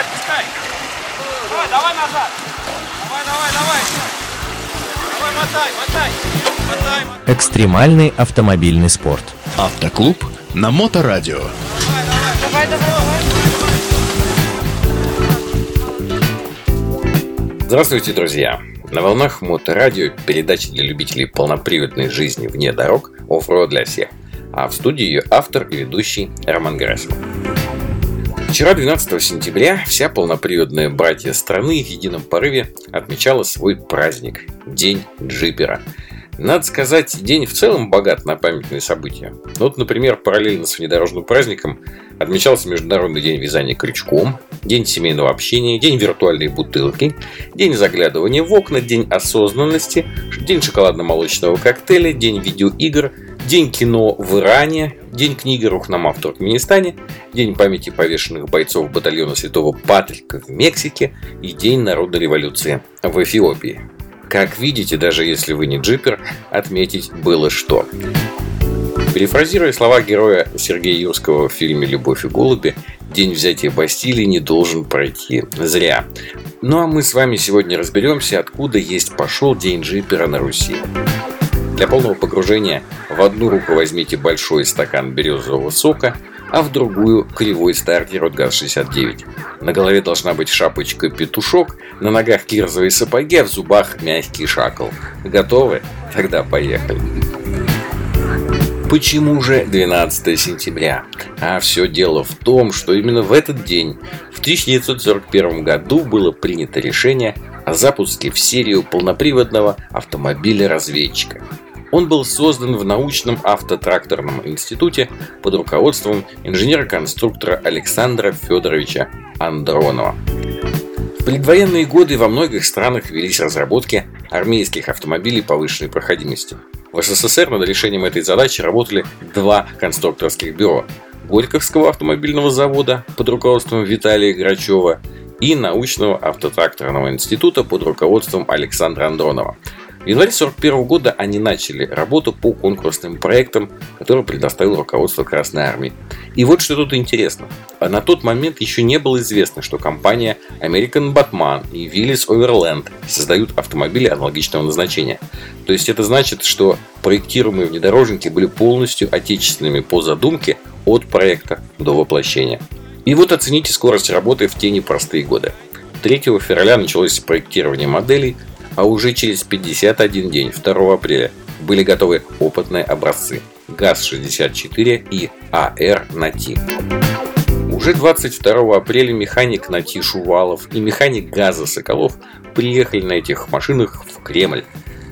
Давай, отпускай. Давай, давай назад. Давай, давай, давай. Давай, мотай, мотай. Мотай, мотай. Экстремальный автомобильный спорт. Автоклуб на Моторадио. Давай, давай, давай. Здравствуйте, друзья! На волнах Моторадио передача для любителей полноприводной жизни вне дорог оффроуд для всех. А в студии ее автор и ведущий Роман Герасимов. Вчера, 12 сентября, вся полноприводная братья страны в едином порыве отмечала свой праздник – День джипера. Надо сказать, день в целом богат на памятные события. Ну Вот, например, параллельно с внедорожным праздником отмечался Международный день вязания крючком, День семейного общения, День виртуальной бутылки, День заглядывания в окна, День осознанности, День шоколадно-молочного коктейля, День видеоигр, День кино в Иране, День книги Рухнама в Туркменистане, День памяти повешенных бойцов батальона Святого Патрика в Мексике и День народной революции в Эфиопии. Как видите, даже если вы не джипер, отметить было что. Перефразируя слова героя Сергея Юрского в фильме «Любовь и голуби», день взятия Бастилии не должен пройти зря. Ну а мы с вами сегодня разберемся, откуда есть пошел день джипера на Руси. Для полного погружения в одну руку возьмите большой стакан березового сока, а в другую кривой стартер от ГАЗ-69. На голове должна быть шапочка-петушок, на ногах кирзовые сапоги, а в зубах мягкий шакал. Готовы? Тогда поехали. Почему же 12 сентября? А все дело в том, что именно в этот день, в 1941 году, было принято решение о запуске в серию полноприводного автомобиля-разведчика. Он был создан в научном автотракторном институте под руководством инженера-конструктора Александра Федоровича Андронова. В предвоенные годы во многих странах велись разработки армейских автомобилей повышенной проходимости. В СССР над решением этой задачи работали два конструкторских бюро – Горьковского автомобильного завода под руководством Виталия Грачева и научного автотракторного института под руководством Александра Андронова – в январе 1941 года они начали работу по конкурсным проектам, которые предоставило руководство Красной Армии. И вот что тут интересно. На тот момент еще не было известно, что компания American Batman и Willys Overland создают автомобили аналогичного назначения. То есть это значит, что проектируемые внедорожники были полностью отечественными по задумке от проекта до воплощения. И вот оцените скорость работы в те непростые годы. 3 февраля началось проектирование моделей, а уже через 51 день, 2 апреля, были готовы опытные образцы ГАЗ-64 и АР НАТИ. Уже 22 апреля механик НАТИ Шувалов и механик ГАЗа Соколов приехали на этих машинах в Кремль.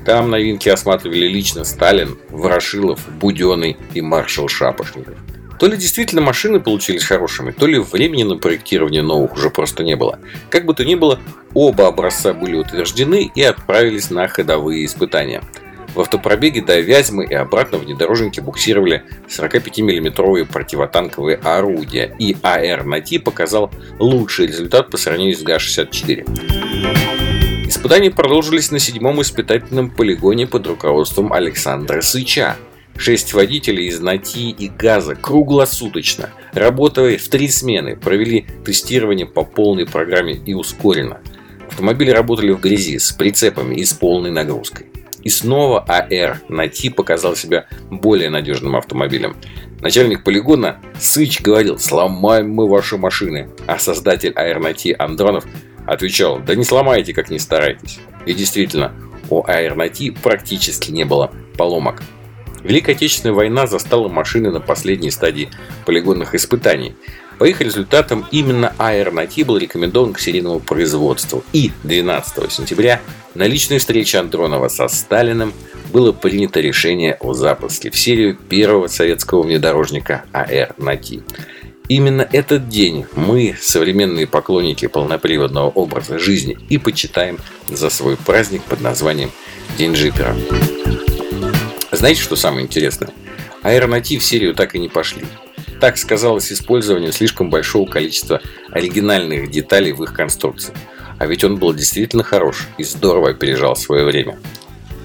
Там новинки осматривали лично Сталин, Ворошилов, Буденный и маршал Шапошников. То ли действительно машины получились хорошими, то ли времени на проектирование новых уже просто не было. Как бы то ни было, оба образца были утверждены и отправились на ходовые испытания. В автопробеге до Вязьмы и обратно внедорожники буксировали 45 миллиметровые противотанковые орудия, и АР НАТИ показал лучший результат по сравнению с ГА-64. Испытания продолжились на седьмом испытательном полигоне под руководством Александра Сыча. Шесть водителей из НАТИ и ГАЗа круглосуточно, работая в три смены, провели тестирование по полной программе и ускоренно. Автомобили работали в грязи с прицепами и с полной нагрузкой. И снова АР НАТИ показал себя более надежным автомобилем. Начальник полигона Сыч говорил «сломаем мы ваши машины», а создатель АР НАТИ Андронов отвечал «да не сломайте, как не старайтесь». И действительно, у АР НАТИ практически не было поломок. Великая Отечественная война застала машины на последней стадии полигонных испытаний. По их результатам именно Аэронати был рекомендован к серийному производству. И 12 сентября на личной встрече Андронова со Сталиным было принято решение о запуске в серию первого советского внедорожника АР-НАТИ. Именно этот день мы, современные поклонники полноприводного образа жизни, и почитаем за свой праздник под названием День джипера. Знаете, что самое интересное? Аэронати в серию так и не пошли. Так сказалось использование слишком большого количества оригинальных деталей в их конструкции. А ведь он был действительно хорош и здорово опережал свое время.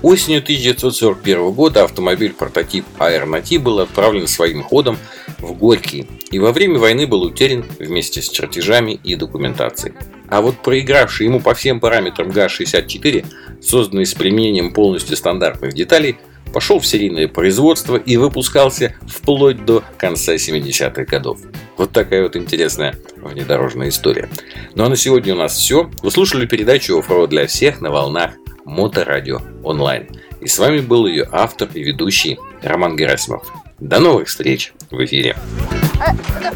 Осенью 1941 года автомобиль-прототип Air был отправлен своим ходом в Горький и во время войны был утерян вместе с чертежами и документацией. А вот проигравший ему по всем параметрам ГАЗ-64, созданный с применением полностью стандартных деталей, пошел в серийное производство и выпускался вплоть до конца 70-х годов. Вот такая вот интересная внедорожная история. Ну а на сегодня у нас все. Вы слушали передачу «Оффроуд для всех» на волнах Моторадио онлайн. И с вами был ее автор и ведущий Роман Герасимов. До новых встреч в эфире. А,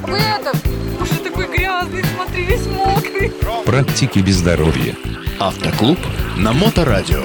вы это, уже такой грязный, смотри, весь мокрый. Практики без здоровья. Автоклуб на Моторадио.